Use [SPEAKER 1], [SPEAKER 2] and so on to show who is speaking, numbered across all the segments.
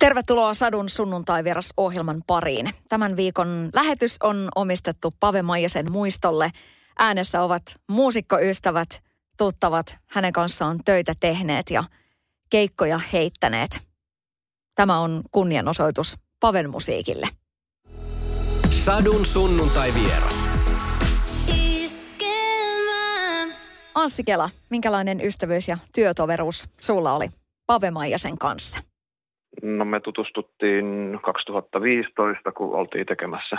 [SPEAKER 1] Tervetuloa Sadun sunnuntai-vieras ohjelman pariin. Tämän viikon lähetys on omistettu Pave Maijasen muistolle. Äänessä ovat muusikkoystävät, tuttavat, hänen kanssaan töitä tehneet ja keikkoja heittäneet. Tämä on kunnianosoitus Paven musiikille.
[SPEAKER 2] Sadun sunnuntai-vieras.
[SPEAKER 1] Anssi Kela, minkälainen ystävyys ja työtoveruus sulla oli Pave Maijasen kanssa?
[SPEAKER 3] No me tutustuttiin 2015, kun oltiin tekemässä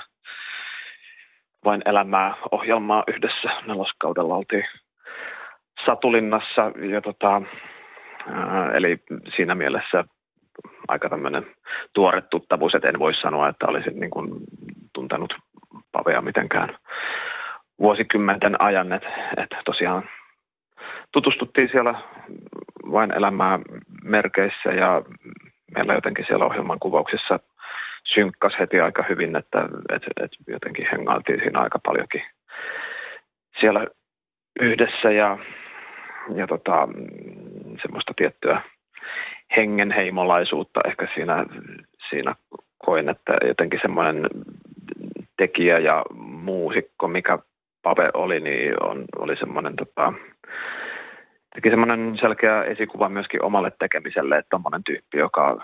[SPEAKER 3] vain elämää ohjelmaa yhdessä. Neloskaudella oltiin Satulinnassa, ja tota, eli siinä mielessä aika tämmöinen tuore tuttavuus, että en voi sanoa, että olisin niin kuin tuntenut Pavea mitenkään vuosikymmenten ajan, että, että tosiaan tutustuttiin siellä vain elämää merkeissä ja meillä jotenkin siellä ohjelman kuvauksissa synkkas heti aika hyvin, että, että, että jotenkin hengailtiin siinä aika paljonkin siellä yhdessä ja, ja tota, semmoista tiettyä hengenheimolaisuutta ehkä siinä, siinä koin, että jotenkin semmoinen tekijä ja muusikko, mikä Pave oli, niin on, oli semmoinen tota, teki semmoinen selkeä esikuva myöskin omalle tekemiselle, että tommonen tyyppi, joka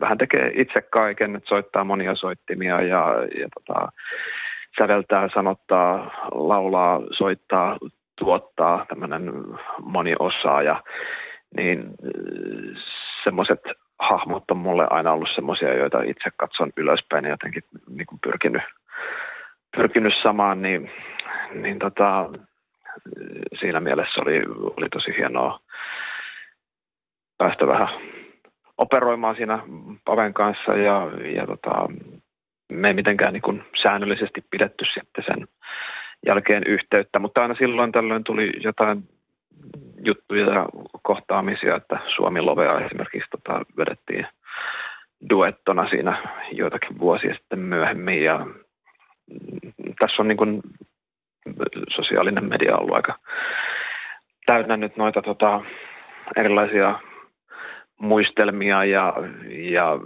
[SPEAKER 3] vähän tekee itse kaiken, että soittaa monia soittimia ja, ja tota, säveltää, sanottaa, laulaa, soittaa, tuottaa, tämmöinen moniosaaja, niin semmoiset hahmot on mulle aina ollut semmoisia, joita itse katson ylöspäin ja jotenkin niin pyrkinyt, pyrkinyt samaan, niin, niin tota, siinä mielessä oli, oli tosi hienoa päästä vähän operoimaan siinä Paven kanssa ja, ja tota, me ei mitenkään niin kuin säännöllisesti pidetty sitten sen jälkeen yhteyttä, mutta aina silloin tällöin tuli jotain juttuja ja kohtaamisia, että Suomi Lovea esimerkiksi tota, vedettiin duettona siinä joitakin vuosia sitten myöhemmin ja tässä on niin kuin sosiaalinen media on ollut aika täynnä nyt noita tota, erilaisia muistelmia ja, ja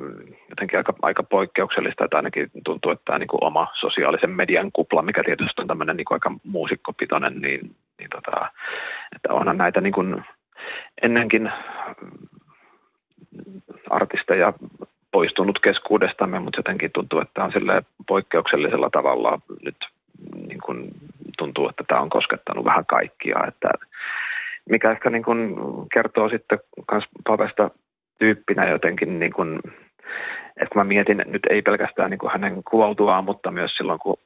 [SPEAKER 3] jotenkin aika, aika poikkeuksellista, että ainakin tuntuu, että tämä niin kuin oma sosiaalisen median kupla, mikä tietysti on tämmöinen niin kuin aika muusikkopitoinen, niin, niin tota, että onhan näitä niin kuin ennenkin artisteja poistunut keskuudestamme, mutta jotenkin tuntuu, että on sille poikkeuksellisella tavalla nyt niin kuin tuntuu, että tämä on koskettanut vähän kaikkia, että mikä ehkä niin kuin kertoo sitten myös Pavesta tyyppinä jotenkin, niin kuin, että kun mä mietin nyt ei pelkästään niin kuin hänen kuvautuaan, mutta myös silloin kun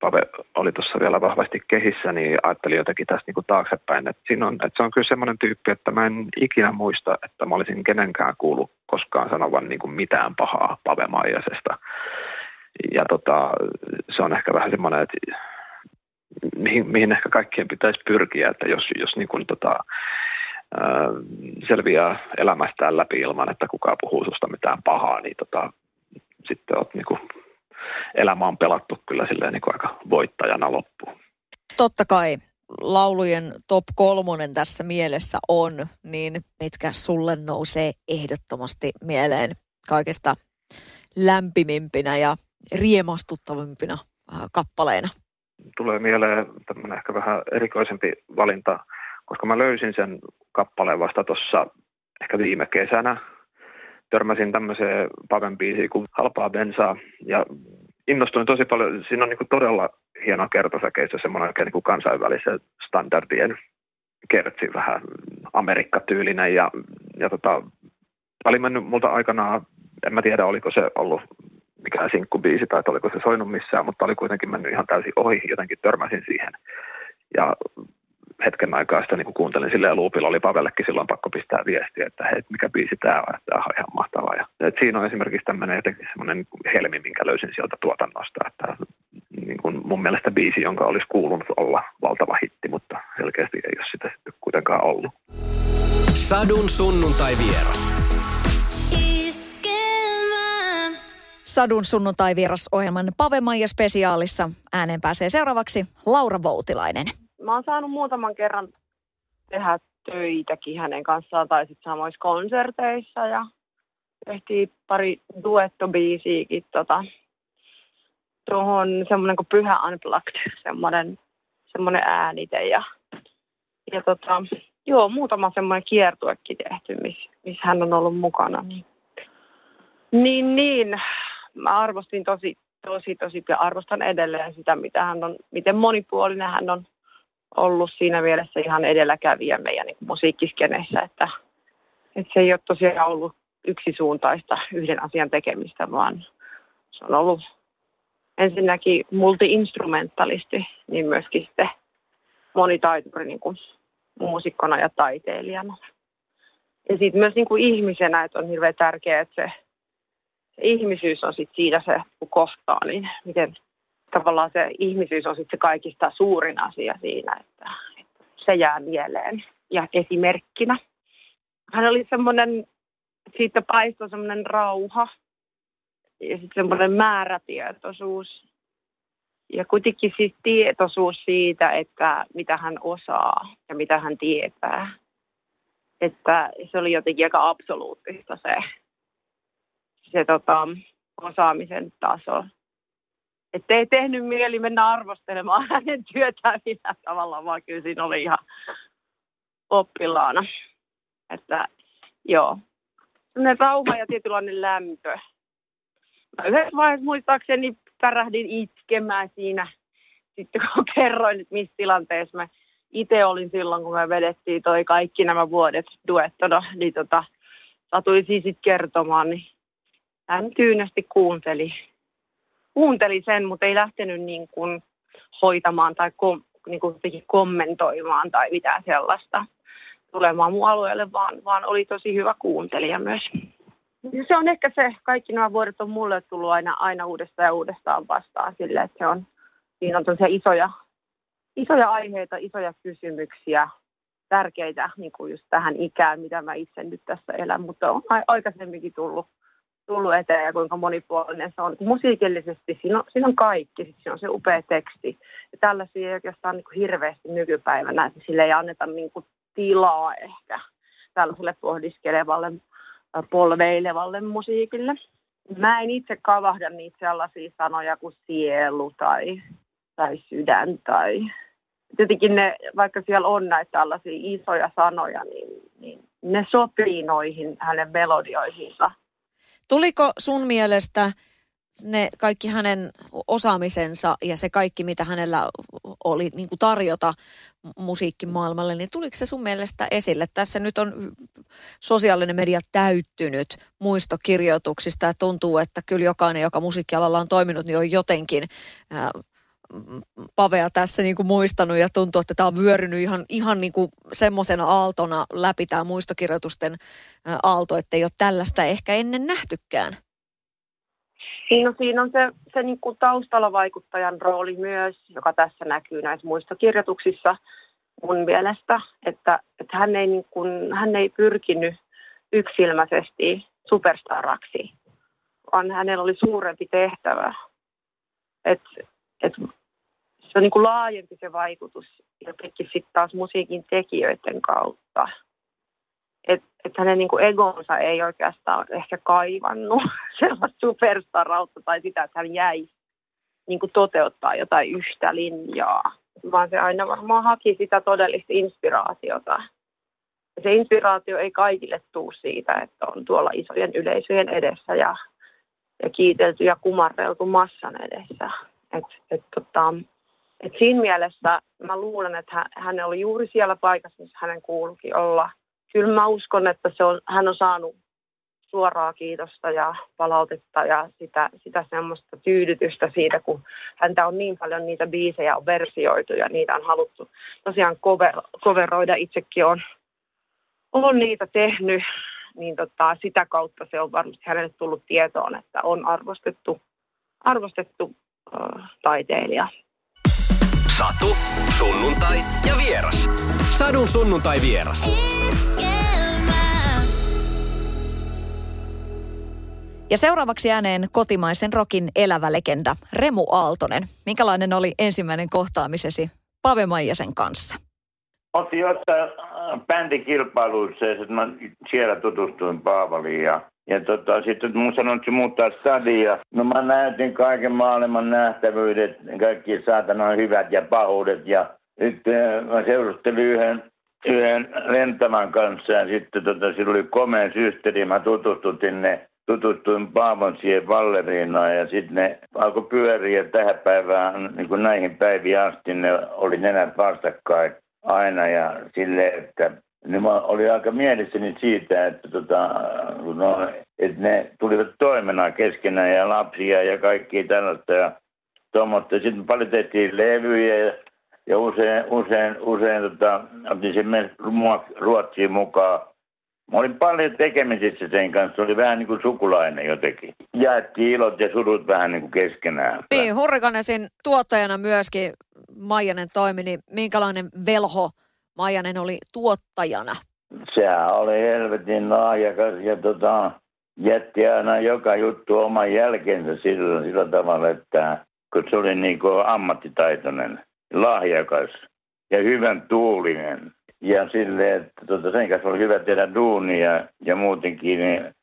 [SPEAKER 3] Pave oli tuossa vielä vahvasti kehissä, niin ajattelin jotenkin tästä niin kuin taaksepäin, että, siinä on, että se on kyllä semmoinen tyyppi, että mä en ikinä muista, että mä olisin kenenkään kuullut koskaan sanovan niin kuin mitään pahaa Pave Maijasesta. Ja tota, se on ehkä vähän semmoinen, että mihin, mihin ehkä kaikkien pitäisi pyrkiä, että jos, jos niin kuin tota, ää, selviää elämästään läpi ilman, että kukaan puhuu susta mitään pahaa, niin tota, sitten oot niin kuin, elämä on pelattu kyllä silleen niin kuin aika voittajana loppuun.
[SPEAKER 1] Totta kai laulujen top kolmonen tässä mielessä on, niin mitkä sulle nousee ehdottomasti mieleen kaikista lämpimimpinä ja riemastuttavimpina kappaleina?
[SPEAKER 3] Tulee mieleen tämmöinen ehkä vähän erikoisempi valinta, koska mä löysin sen kappaleen vasta tuossa ehkä viime kesänä. Törmäsin tämmöiseen Paven biisiin kuin Halpaa bensaa ja innostuin tosi paljon. Siinä on niin todella hieno kertosäkeissä semmoinen oikein niin kansainvälisen standardien kertsi vähän Amerikka-tyylinen ja, ja tota, oli mennyt multa aikanaan, en mä tiedä oliko se ollut mikään sinkkubiisi tai oliko se soinut missään, mutta oli kuitenkin mennyt ihan täysin ohi, jotenkin törmäsin siihen. Ja hetken aikaa sitä niin kuuntelin silleen luupilla, oli Pavellekin silloin pakko pistää viestiä, että hei, mikä biisi tämä on, että tämä on ihan mahtavaa. Ja, että siinä on esimerkiksi tämmöinen jotenkin semmoinen helmi, minkä löysin sieltä tuotannosta, että niin kuin mun mielestä biisi, jonka olisi kuulunut olla valtava hitti, mutta selkeästi ei ole sitä sitten kuitenkaan ollut.
[SPEAKER 2] Sadun sunnuntai vieras.
[SPEAKER 1] Sadun sunnuntai ohjelman Pave Maija spesiaalissa. Ääneen pääsee seuraavaksi Laura Voutilainen.
[SPEAKER 4] Mä oon saanut muutaman kerran tehdä töitäkin hänen kanssaan tai sitten samoissa konserteissa ja tehtiin pari duettobiisiäkin tota, tuohon semmoinen kuin Pyhä Unplugged, semmoinen, semmoinen äänite ja, ja tota, joo, muutama semmoinen kiertuekin tehty, missä miss hän on ollut mukana. Niin, niin, niin mä arvostin tosi, tosi, tosi ja arvostan edelleen sitä, mitä hän on, miten monipuolinen hän on ollut siinä mielessä ihan edelläkävijä meidän niin musiikkiskeneissä, että, että se ei ole tosiaan ollut yksisuuntaista yhden asian tekemistä, vaan se on ollut ensinnäkin multi-instrumentalisti, niin myöskin sitten monitaituri niin kuin muusikkona ja taiteilijana. Ja sitten myös niin kuin ihmisenä, että on hirveän tärkeää, että se, ihmisyys on sitten siinä se, kun kohtaa, niin miten tavallaan se ihmisyys on sitten se kaikista suurin asia siinä, että, että se jää mieleen ja esimerkkinä. Hän oli semmoinen, siitä paistoi semmoinen rauha ja sitten semmoinen määrätietoisuus. Ja kuitenkin siis tietoisuus siitä, että mitä hän osaa ja mitä hän tietää. Että se oli jotenkin aika absoluuttista se, se tota, osaamisen taso. Että ei tehnyt mieli mennä arvostelemaan hänen työtään millään tavalla, vaan kyllä siinä oli ihan oppilaana. Että joo, sellainen rauha ja tietynlainen lämpö. Mä yhdessä vaiheessa muistaakseni pärähdin itkemään siinä, sitten kun kerroin, että missä tilanteessa mä itse olin silloin, kun me vedettiin toi kaikki nämä vuodet duettona, niin tota, satuin siis sitten kertomaan, niin hän tyynesti kuunteli kuunteli sen, mutta ei lähtenyt niin kuin hoitamaan tai kom, niin kuin kommentoimaan tai mitään sellaista tulemaan mun alueelle, vaan, vaan oli tosi hyvä kuuntelija myös. Se on ehkä se, kaikki nämä vuodet on mulle tullut aina, aina uudestaan ja uudestaan vastaan sille, että se on, siinä on isoja, isoja aiheita, isoja kysymyksiä, tärkeitä niin kuin just tähän ikään, mitä mä itse nyt tässä elän, mutta on aikaisemminkin tullut tullut eteen ja kuinka monipuolinen se on. Musiikillisesti siinä on, siinä on kaikki, sitten siinä on se upea teksti. Ja tällaisia ei oikeastaan niin kuin hirveästi nykypäivänä, että sille ei anneta niin kuin tilaa ehkä tällaiselle pohdiskelevalle, polveilevalle musiikille. Mä en itse kavahda niitä sellaisia sanoja kuin sielu tai, tai sydän tai jotenkin ne, vaikka siellä on näitä tällaisia isoja sanoja, niin, niin ne sopii noihin hänen melodioihinsa –
[SPEAKER 1] Tuliko sun mielestä ne kaikki hänen osaamisensa ja se kaikki, mitä hänellä oli niin kuin tarjota musiikkimaailmalle, niin tuliko se sun mielestä esille? Tässä nyt on sosiaalinen media täyttynyt muistokirjoituksista ja tuntuu, että kyllä jokainen, joka musiikkialalla on toiminut, niin on jotenkin Pavea tässä niin kuin muistanut ja tuntuu, että tämä on vyörynyt ihan, ihan niin kuin semmoisena aaltona läpi tämä muistokirjoitusten aalto, että ei ole tällaista ehkä ennen nähtykään.
[SPEAKER 4] Siinä on, siinä on se, se niin kuin taustalla vaikuttajan rooli myös, joka tässä näkyy näissä muistokirjoituksissa mun mielestä, että, että hän, ei niin kuin, hän ei pyrkinyt yksilmäisesti superstaraksi, vaan hänellä oli suurempi tehtävä. että et se on niin kuin laajempi se vaikutus jotenkin sitten taas musiikin tekijöiden kautta. Että et hänen niin kuin egonsa ei oikeastaan ehkä kaivannut sellaista superstarautta tai sitä, että hän jäi niin kuin toteuttaa jotain yhtä linjaa, vaan se aina varmaan haki sitä todellista inspiraatiota. Ja se inspiraatio ei kaikille tuu siitä, että on tuolla isojen yleisöjen edessä ja, ja kiitelty ja kumarreltu massan edessä. Et, et, tota, et siinä mielessä mä luulen, että hän oli juuri siellä paikassa, missä hänen kuulukin olla. Kyllä mä uskon, että se on, hän on saanut suoraa kiitosta ja palautetta ja sitä, sitä semmoista tyydytystä siitä, kun häntä on niin paljon niitä biisejä on versioitu ja niitä on haluttu tosiaan cover, coveroida. Itsekin on, on niitä tehnyt, niin tota, sitä kautta se on varmasti hänelle tullut tietoon, että on arvostettu, arvostettu taiteilija.
[SPEAKER 2] Satu, sunnuntai ja vieras. Sadun sunnuntai vieras.
[SPEAKER 1] Ja seuraavaksi ääneen kotimaisen rokin elävä legenda Remu Aaltonen. Minkälainen oli ensimmäinen kohtaamisesi Pave Maijasen kanssa?
[SPEAKER 5] Otti jossain äh, bändikilpailuissa ja mä siellä tutustuin Paavaliin ja Ja tota, sitten mun sanoi, että se muuttaa stadia. No mä näytin kaiken maailman nähtävyydet, kaikki saatana hyvät ja pahuudet. Ja sitten mä seurustelin yhden, yhden lentävän kanssa ja sitten tota, sillä oli komea systeri. Mä tutustutin ne tutustuin Paavon siihen Valleriinaan ja sitten ne alkoi pyöriä tähän päivään, niin kuin näihin päiviin asti ne oli nenät vastakkain aina ja sille, että ne oli aika mielessäni siitä, että, tota, no, että ne tulivat toimenaan keskenään ja lapsia ja kaikki tällaista ja tuommoista. Sitten paljon tehtiin levyjä ja, ja usein, usein, usein tota, otin sen Ruotsiin mukaan Mä olin paljon tekemisissä sen kanssa. Se oli vähän niin kuin sukulainen jotenkin. Jaettiin ilot ja surut vähän niin kuin keskenään.
[SPEAKER 1] Niin, Hurrikanesin tuottajana myöskin Maijanen toimi, niin minkälainen velho Maijanen oli tuottajana?
[SPEAKER 5] Sehän oli helvetin lahjakas ja tota, jätti aina joka juttu oman jälkensä sillä, sillä tavalla, että kun se oli niin kuin ammattitaitoinen, lahjakas ja hyvän tuulinen ja sille, että tota, sen kanssa oli hyvä tehdä duunia ja muutenkin niin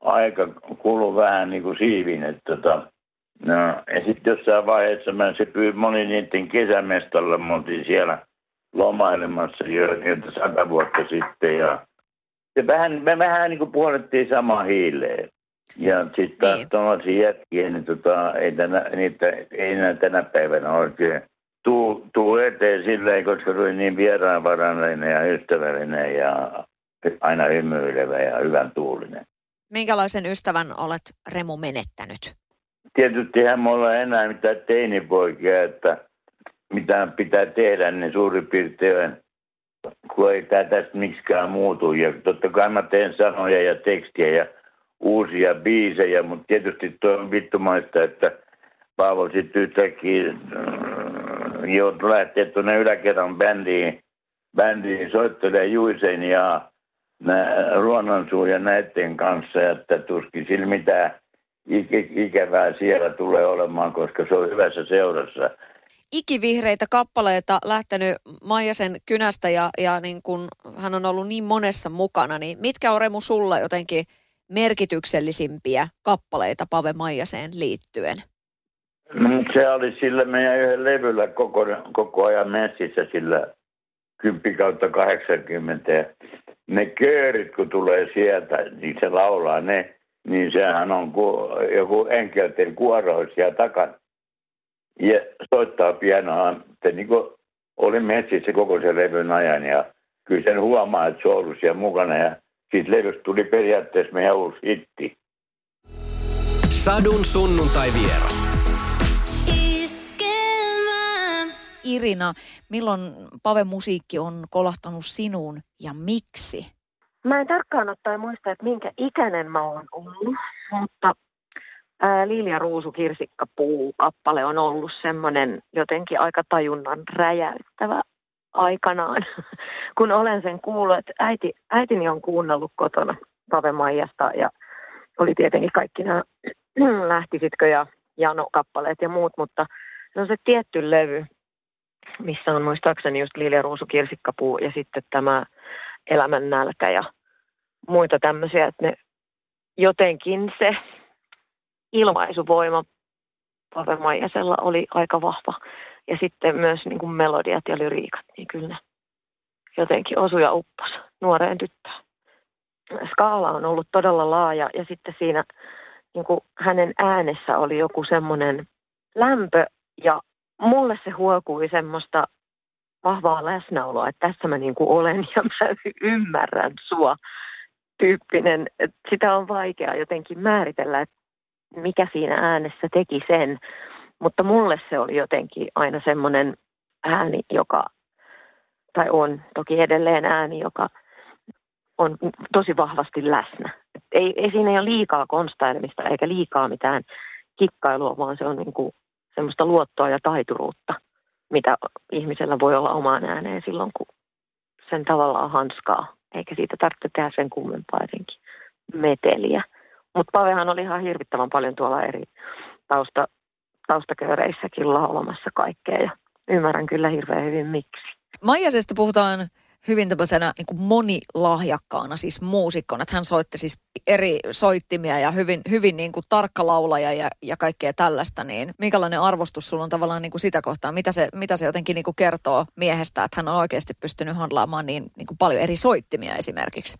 [SPEAKER 5] aika kului vähän niin kuin siivin. Että, tota, no, ja sitten jossain vaiheessa mä se pyy, moni niiden kesämestalla, mä siellä lomailemassa jo niitä sata vuotta sitten ja ja vähän, me vähän niin kuin puolettiin samaa hiileen. Ja sitten taas niin. tuollaisia jätkiä, niin tota, ei, tänä, niitä, ei enää tänä päivänä oikein tuu, tuu eteen silleen, koska se oli niin vieraanvarallinen ja ystävällinen ja aina hymyilevä ja hyvän tuulinen.
[SPEAKER 1] Minkälaisen ystävän olet Remu menettänyt?
[SPEAKER 5] Tietysti hän mulla enää mitään teinipoikia, että mitä pitää tehdä, niin suurin piirtein, kun ei tämä tästä miksikään muutu. Ja totta kai mä teen sanoja ja tekstiä ja uusia biisejä, mutta tietysti tuo on vittumaista, että Paavo sitten yhtäkkiä joutui lähteä tuonne yläkerran bändiin, bändiin soittelee Juisen ja Ruonansuu ja näiden kanssa, että tuskin sillä mitään ikävää siellä tulee olemaan, koska se on hyvässä seurassa.
[SPEAKER 1] Ikivihreitä kappaleita lähtenyt Maijasen kynästä ja, ja niin kun hän on ollut niin monessa mukana, niin mitkä on Remu sulla jotenkin merkityksellisimpiä kappaleita Pave Maijaseen liittyen?
[SPEAKER 5] Se oli sillä meidän yhden levyllä koko, koko ajan messissä sillä 10 kautta 80. Ja ne köörit, kun tulee sieltä, niin se laulaa ne, niin sehän on ku, joku enkelten kuoro siellä takana. Ja soittaa pianoa, että niin kuin oli messissä koko sen levyn ajan ja kyllä sen huomaa, että se on ollut siellä mukana ja siitä levystä tuli periaatteessa meidän uusi hitti.
[SPEAKER 2] Sadun sunnuntai vieras.
[SPEAKER 1] Irina, milloin Pave-musiikki on kolahtanut sinuun ja miksi?
[SPEAKER 6] Mä en tarkkaan ottaen muista, että minkä ikäinen mä oon ollut, mutta ää, Lilia Ruusu Kirsikkapuu kappale on ollut semmoinen jotenkin aika tajunnan räjäyttävä aikanaan, kun olen sen kuullut, että äiti, äitini on kuunnellut kotona Pave Maijasta ja oli tietenkin kaikki nämä lähtisitkö ja Jano-kappaleet ja muut, mutta se on se tietty levy, missä on muistaakseni just Lilja Ruusu Kirsikkapuu ja sitten tämä Elämän nälkä ja muita tämmöisiä, että ne jotenkin se ilmaisuvoima Pave Maijasella oli aika vahva. Ja sitten myös niin kuin melodiat ja lyriikat, niin kyllä jotenkin osu ja uppos nuoreen tyttöön. Skaala on ollut todella laaja ja sitten siinä niin kuin hänen äänessä oli joku semmoinen lämpö ja mulle se huokui semmoista vahvaa läsnäoloa, että tässä mä niin kuin olen ja mä ymmärrän sua tyyppinen. Sitä on vaikea jotenkin määritellä, että mikä siinä äänessä teki sen. Mutta mulle se oli jotenkin aina semmoinen ääni, joka, tai on toki edelleen ääni, joka on tosi vahvasti läsnä. Ei, ei siinä ole liikaa konstailemista eikä liikaa mitään kikkailua, vaan se on niin kuin semmoista luottoa ja taituruutta, mitä ihmisellä voi olla omaan ääneen silloin, kun sen tavallaan hanskaa. Eikä siitä tarvitse tehdä sen kummempaa jotenkin meteliä. Mutta Pavehan oli ihan hirvittävän paljon tuolla eri tausta, taustakööreissäkin laulamassa kaikkea ja ymmärrän kyllä hirveän hyvin miksi.
[SPEAKER 1] Maijasesta puhutaan hyvin tämmöisenä niin kuin monilahjakkaana, siis muusikkona. Että hän soitti siis eri soittimia ja hyvin, hyvin niin kuin tarkka laulaja ja, ja kaikkea tällaista, niin minkälainen arvostus sulla on tavallaan niin kuin sitä kohtaa? Mitä se, mitä se jotenkin niin kuin kertoo miehestä, että hän on oikeasti pystynyt handlaamaan niin, niin kuin paljon eri soittimia esimerkiksi?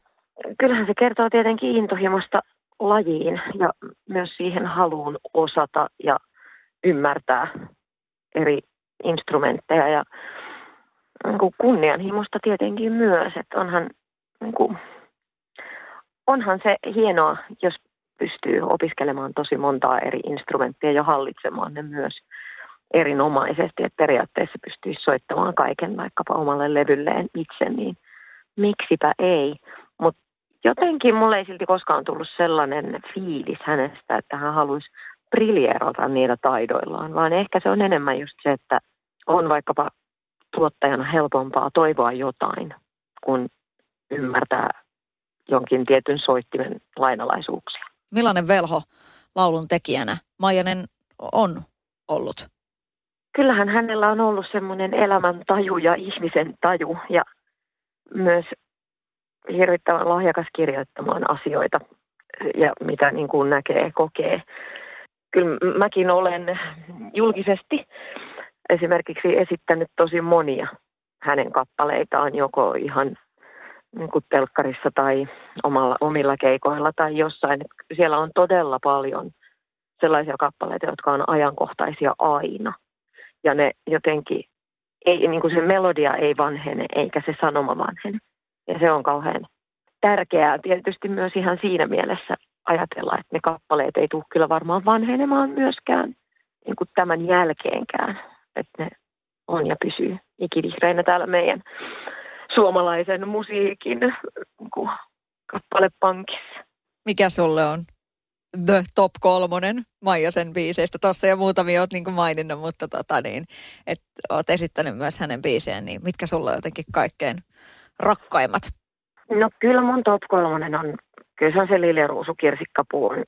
[SPEAKER 6] Kyllähän se kertoo tietenkin intohimosta lajiin ja myös siihen haluun osata ja ymmärtää eri instrumentteja ja niin kuin kunnianhimosta tietenkin myös, että onhan, niin kuin, onhan se hienoa, jos pystyy opiskelemaan tosi montaa eri instrumenttia ja hallitsemaan ne myös erinomaisesti, että periaatteessa pystyisi soittamaan kaiken vaikkapa omalle levylleen itse, niin miksipä ei. Jotenkin mulle ei silti koskaan tullut sellainen fiilis hänestä, että hän haluaisi briljeerata niillä taidoillaan, vaan ehkä se on enemmän just se, että on vaikkapa tuottajana helpompaa toivoa jotain, kun ymmärtää jonkin tietyn soittimen lainalaisuuksia.
[SPEAKER 1] Millainen velho laulun tekijänä Maijanen on ollut?
[SPEAKER 6] Kyllähän hänellä on ollut semmoinen elämän taju ja ihmisen taju ja myös hirvittävän lahjakas kirjoittamaan asioita ja mitä niin kuin näkee, kokee. Kyllä mäkin olen julkisesti esimerkiksi esittänyt tosi monia hänen kappaleitaan joko ihan niin kuin telkkarissa tai omalla, omilla keikoilla tai jossain. Siellä on todella paljon sellaisia kappaleita, jotka on ajankohtaisia aina. Ja ne jotenkin, ei, niin kuin se melodia ei vanhene eikä se sanoma vanhene. Se on kauhean tärkeää tietysti myös ihan siinä mielessä ajatella, että ne kappaleet ei tule kyllä varmaan vanhenemaan myöskään niin kuin tämän jälkeenkään että ne on ja pysyy ikivihreinä täällä meidän suomalaisen musiikin niin kappalepankissa.
[SPEAKER 1] Mikä sulle on the top kolmonen Maijasen biiseistä? Tuossa jo muutamia olet niin maininnut, mutta tota niin, olet esittänyt myös hänen biisejään, niin mitkä sulle on jotenkin kaikkein rakkaimmat?
[SPEAKER 6] No kyllä mun top kolmonen on, kyllä se on se Lilja Ruusu kirsikkapuun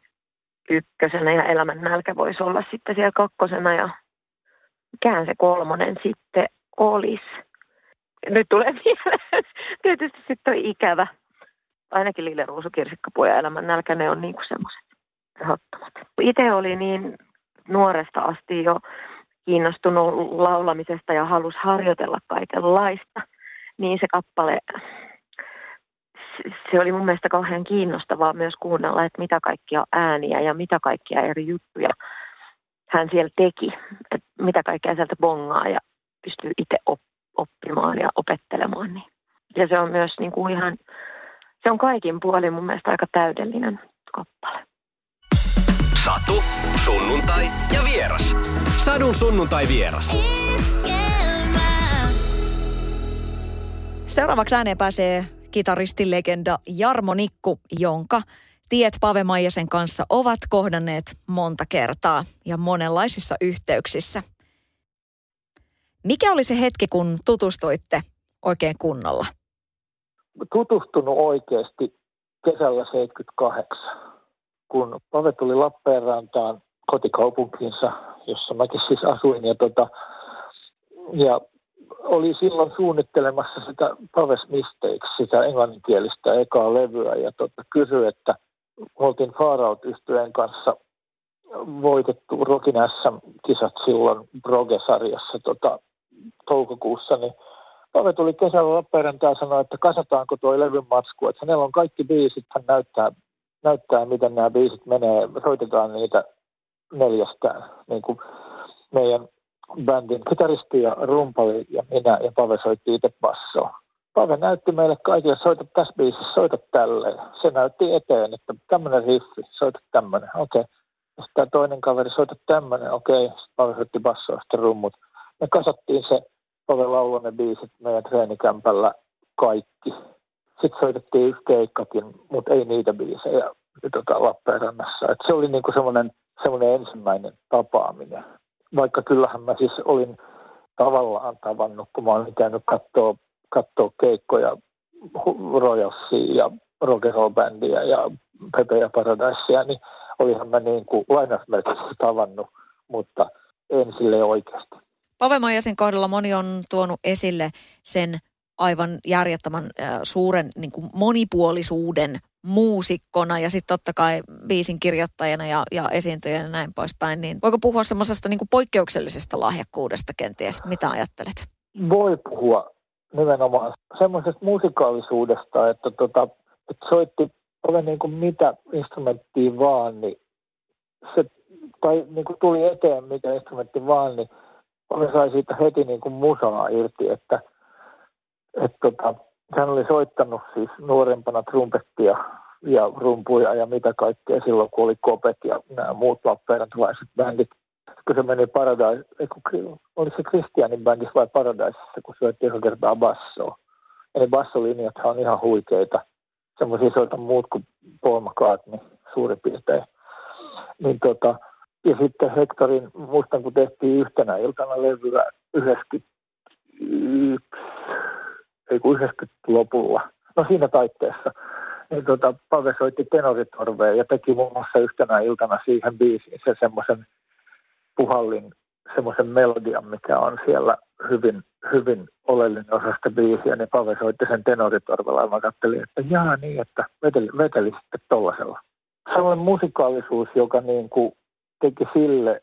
[SPEAKER 6] ykkösenä ja elämän nälkä voisi olla sitten siellä kakkosena ja mikään se kolmonen sitten olisi. Nyt tulee mieleen, tietysti sitten on ikävä. Ainakin Lille Ruusu, Kirsikkapuu ja Elämän nälkä, ne on niinku semmoiset tehottomat. Itse oli niin nuoresta asti jo kiinnostunut laulamisesta ja halusi harjoitella kaikenlaista, niin se kappale, se oli mun mielestä kauhean kiinnostavaa myös kuunnella, että mitä kaikkia ääniä ja mitä kaikkia eri juttuja hän siellä teki, että mitä kaikkea sieltä bongaa ja pystyy itse oppimaan ja opettelemaan. Niin. Ja se on myös niin kuin ihan, se on kaikin puolin mun mielestä aika täydellinen kappale.
[SPEAKER 2] Satu, sunnuntai ja vieras. Sadun sunnuntai vieras.
[SPEAKER 1] Seuraavaksi ääneen pääsee kitaristilegenda Jarmo Nikku, jonka tiet Pave Maijasen kanssa ovat kohdanneet monta kertaa ja monenlaisissa yhteyksissä. Mikä oli se hetki, kun tutustuitte oikein kunnolla?
[SPEAKER 7] Tutustunut oikeasti kesällä 78, kun Pave tuli Lappeenrantaan kotikaupunkiinsa, jossa mäkin siis asuin. Ja, tota, ja oli silloin suunnittelemassa sitä Paves Mistakes, sitä englanninkielistä ekaa levyä, ja tota, kysyi, että – oltiin Faaraut yhtyeen kanssa voitettu Rokin SM-kisat silloin Broge-sarjassa tota, toukokuussa, niin Pave tuli kesällä Lappeenrantaan ja sanoi, että kasataanko tuo levyn matsku, että hänellä on kaikki biisit, hän näyttää, näyttää miten nämä biisit menee, soitetaan niitä neljästään, niin kuin meidän bändin kitaristi ja rumpali ja minä ja Pave soitti itse bassoa. Pave näytti meille kaikille, soita tässä biisissä, soita tälleen. Se näytti eteen, että tämmöinen riffi, soita tämmöinen, okei. Okay. Sitten toinen kaveri, soita tämmöinen, okei. Okay. Sitten Pave soitti bassoa, sitten rummut. Me kasattiin se Pave lauloi ne biisit meidän treenikämpällä kaikki. Sitten soitettiin yksi keikkakin, mutta ei niitä biisejä tota, Lappeenrannassa. Et se oli niinku semmoinen, semmoinen ensimmäinen tapaaminen. Vaikka kyllähän mä siis olin tavallaan tavannut, kun mä olin käynyt katsoa katsoa keikkoja Royalsia ja Bandia ja Pepe ja Paradisea, niin olihan mä niin kuin lainausmerkissä tavannut, mutta en sille oikeasti.
[SPEAKER 1] Pave Maijasen kohdalla moni on tuonut esille sen aivan järjettömän suuren niin kuin monipuolisuuden muusikkona ja sitten totta kai biisin kirjoittajana ja, ja esiintyjänä ja näin poispäin, niin voiko puhua semmoisesta niin poikkeuksellisesta lahjakkuudes kenties? Mitä ajattelet?
[SPEAKER 7] Voi puhua nimenomaan semmoisesta musikaalisuudesta, että, tota, että soitti ole niin kuin mitä instrumenttia vaan, niin se tai niin kuin tuli eteen mikä instrumentti vaan, niin sai siitä heti niin kuin musaa irti, että, että tota, hän oli soittanut siis nuorempana trumpettia ja rumpuja ja mitä kaikkea silloin, kun oli Kopet ja nämä muut lappeenrantalaiset bändit. Kun se meni Paradise, oli se Christianin bändissä vai Paradiseissa, kun syötti joka kertaa bassoa. Eli bassolinjat on ihan huikeita. Semmoisia soita muut kuin Paul McCartney suurin piirtein. Niin tota, ja sitten Hektorin, muistan kun tehtiin yhtenä iltana levyä 91, ei kun 90-lopulla, no siinä taitteessa, niin tota, Pave soitti tenoritorveen ja teki muun muassa yhtenä iltana siihen biisiin se semmoisen puhallin, semmoisen melodian, mikä on siellä hyvin, hyvin oleellinen osa sitä biisiä, niin Pave soitti sen tenoritorvella ja mä katselin, että jaa niin, että veteli, veteli sitten tollasella. Sellainen musikaalisuus, joka niin kuin teki sille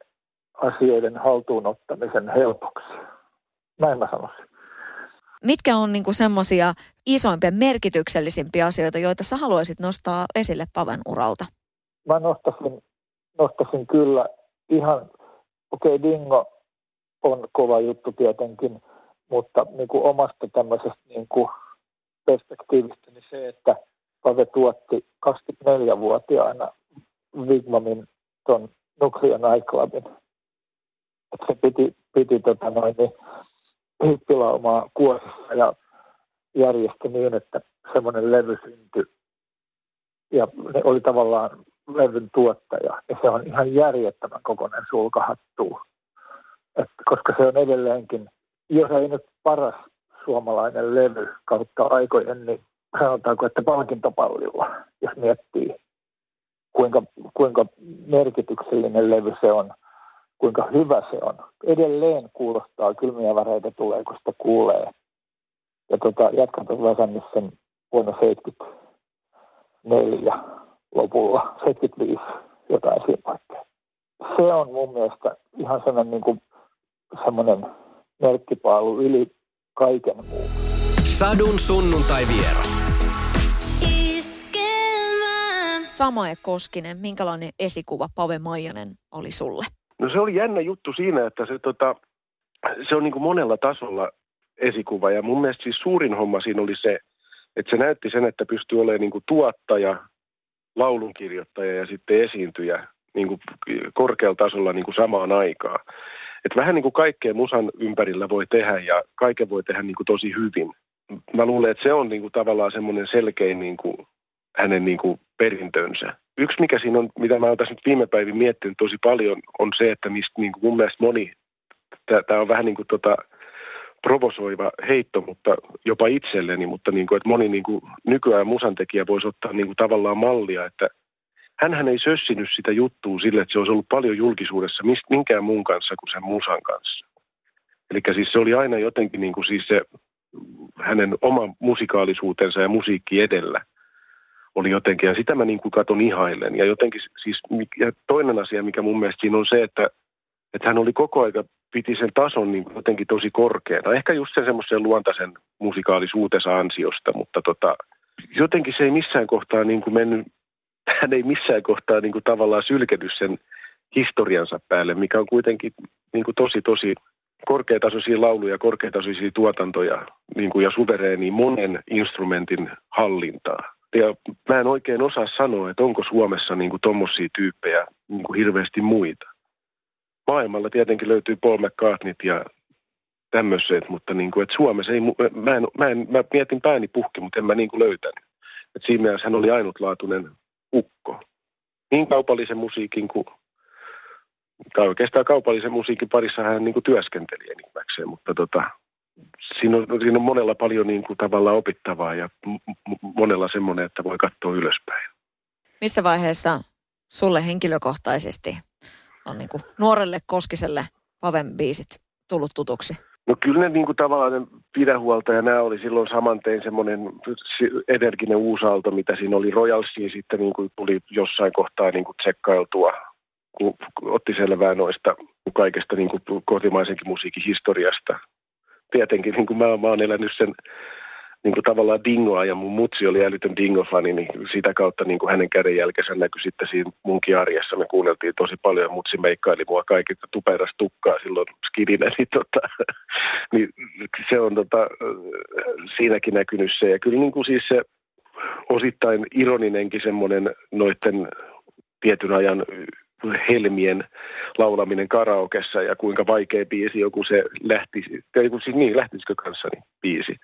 [SPEAKER 7] asioiden haltuunottamisen helpoksi. Näin mä sanoisin.
[SPEAKER 1] Mitkä on niinku semmoisia isoimpia, merkityksellisimpiä asioita, joita sä haluaisit nostaa esille Paven uralta?
[SPEAKER 7] Mä nostaisin, nostaisin kyllä ihan, okei okay, Dingo on kova juttu tietenkin, mutta niin kuin omasta tämmöisestä niin kuin perspektiivistä, niin se, että Pave tuotti 24-vuotiaana Wigmamin ton Nuclear Nightclubin. Et se piti, piti tota noin, niin, hippilaumaa kuosissa ja järjesti niin, että semmoinen levy syntyi. Ja ne oli tavallaan levyn tuottaja. Ja se on ihan järjettömän kokoinen sulkahattu. Et koska se on edelleenkin, jos ei nyt paras suomalainen levy kautta aikojen, niin sanotaanko, että palkintopallilla, jos miettii kuinka, kuinka merkityksellinen levy se on, kuinka hyvä se on. Edelleen kuulostaa kylmiä väreitä tulee, kun sitä kuulee. Ja tota, jatkan tuossa Väsännissen vuonna 74 lopulla, 75 jotain siinä Se on mun mielestä ihan sellainen niin kuin, semmoinen merkkipaalu yli kaiken muun.
[SPEAKER 2] Sadun sunnuntai vieras.
[SPEAKER 1] Samae Koskinen, minkälainen esikuva Pave Maijanen oli sulle?
[SPEAKER 8] No se oli jännä juttu siinä, että se, tota, se on niin kuin monella tasolla esikuva. Ja mun mielestä siis suurin homma siinä oli se, että se näytti sen, että pystyy olemaan niin kuin tuottaja, laulunkirjoittaja ja sitten esiintyjä niin kuin korkealla tasolla niin kuin samaan aikaan. Et vähän niin kuin kaikkea musan ympärillä voi tehdä ja kaiken voi tehdä niin kuin tosi hyvin. Mä luulen, että se on niin kuin tavallaan semmoinen selkein niin kuin hänen niin kuin perintönsä. Yksi, mikä siinä on, mitä mä oon tässä nyt viime päivin miettinyt tosi paljon, on se, että mistä niin kuin mun mielestä moni, tämä on vähän niin kuin tota, provosoiva heitto, mutta jopa itselleni, mutta niin kuin, että moni niin kuin nykyään musantekijä voisi ottaa niin kuin tavallaan mallia, että hän ei sössinyt sitä juttua sille, että se olisi ollut paljon julkisuudessa mist, minkään muun kanssa kuin sen musan kanssa. Eli siis se oli aina jotenkin niin kuin siis se hänen oma musikaalisuutensa ja musiikki edellä – oli jotenkin, ja sitä mä niin kuin katon ihailen. Ja jotenkin siis, ja toinen asia, mikä mun mielestä siinä on se, että, että hän oli koko aika, piti sen tason niin jotenkin tosi korkeana. Ehkä just sen semmoisen luontaisen musikaalisuutensa ansiosta, mutta tota, jotenkin se ei missään kohtaa niin kuin mennyt, hän ei missään kohtaa niin kuin tavallaan sylkenyt sen historiansa päälle, mikä on kuitenkin niin kuin tosi, tosi korkeatasoisia lauluja, korkeatasoisia tuotantoja niin kuin ja suvereeni monen instrumentin hallintaa. Ja mä en oikein osaa sanoa, että onko Suomessa niin kuin tommosia tyyppejä niin kuin hirveästi muita. Maailmalla tietenkin löytyy Paul McCartneyt ja tämmöiset, mutta niin kuin, että Suomessa ei, mä, en, mä, en, mä mietin pääni puhki, mutta en mä niin kuin löytänyt. Et siinä mielessä hän oli ainutlaatuinen ukko. Niin kaupallisen musiikin kuin, tai oikeastaan kaupallisen musiikin parissa hän niin kuin työskenteli enimmäkseen, mutta tota, siinä on, siinä on monella paljon niin kuin tavallaan opittavaa ja monella semmoinen, että voi katsoa ylöspäin.
[SPEAKER 1] Missä vaiheessa sulle henkilökohtaisesti on niin kuin nuorelle Koskiselle Paven biisit tullut tutuksi?
[SPEAKER 8] No kyllä ne niin kuin tavallaan ne pidä huolta ja nämä oli silloin samantein semmoinen energinen uusaalto, mitä siinä oli Royalsiin sitten niin kuin tuli jossain kohtaa niin kuin tsekkailtua, kun otti selvää noista kaikesta niin kuin kotimaisenkin musiikin historiasta. Tietenkin niin kuin mä, mä oon elänyt sen niin kuin tavallaan dingoa ja mun mutsi oli älytön dingo-fani, niin sitä kautta niin kuin hänen kädenjälkensä näkyi sitten siinä munkin arjessa. Me kuunneltiin tosi paljon ja mutsi meikkaili mua kaikista tuperas tukkaa silloin skidinä, niin, tota, niin se on tota, siinäkin näkynyt se. Ja kyllä niin kuin siis se osittain ironinenkin semmoinen noiden tietyn ajan helmien laulaminen karaokessa ja kuinka vaikea biisi joku se lähti, tai siis niin, lähtisikö kanssani biisi.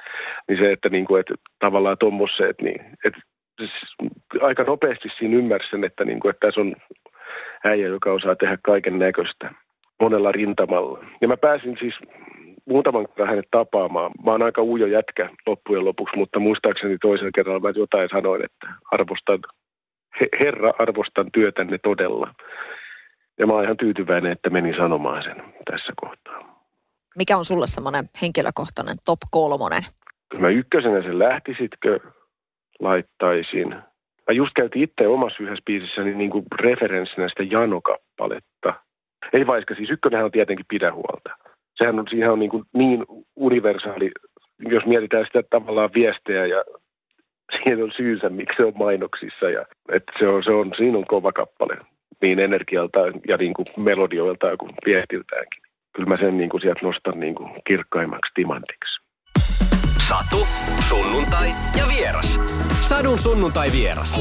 [SPEAKER 8] Niin se, että, niin kuin, että tavallaan tuommoiset, niin, että siis aika nopeasti siinä ymmärsin, että, niin kuin, että tässä on äijä, joka osaa tehdä kaiken näköistä monella rintamalla. Ja mä pääsin siis muutaman kerran hänet tapaamaan. Mä oon aika ujo jätkä loppujen lopuksi, mutta muistaakseni toisella kerralla mä jotain sanoin, että arvostan Herra, arvostan työtänne todella. Ja mä oon ihan tyytyväinen, että menin sanomaan sen tässä kohtaa.
[SPEAKER 1] Mikä on sulle semmoinen henkilökohtainen top kolmonen?
[SPEAKER 8] Mä ykkösenä sen lähtisitkö laittaisin. Mä just käytin itse omassa yhdessä biisissäni niin kuin referenssinä sitä Jano-kappaletta. Ei vaikka, siis ykkönenhän on tietenkin pidä huolta. Sehän on, siihen on niin, kuin niin universaali, jos mietitään sitä tavallaan viestejä ja siihen on syynsä, miksi se on mainoksissa. Ja, että se on, se on, siinä on kova kappale niin energialtaan ja niin kuin melodioiltaan kuin viestiltäänkin. Kyllä mä sen niin kuin sieltä nostan niin kuin kirkkaimmaksi timantiksi.
[SPEAKER 2] Satu, sunnuntai ja vieras. Sadun sunnuntai vieras.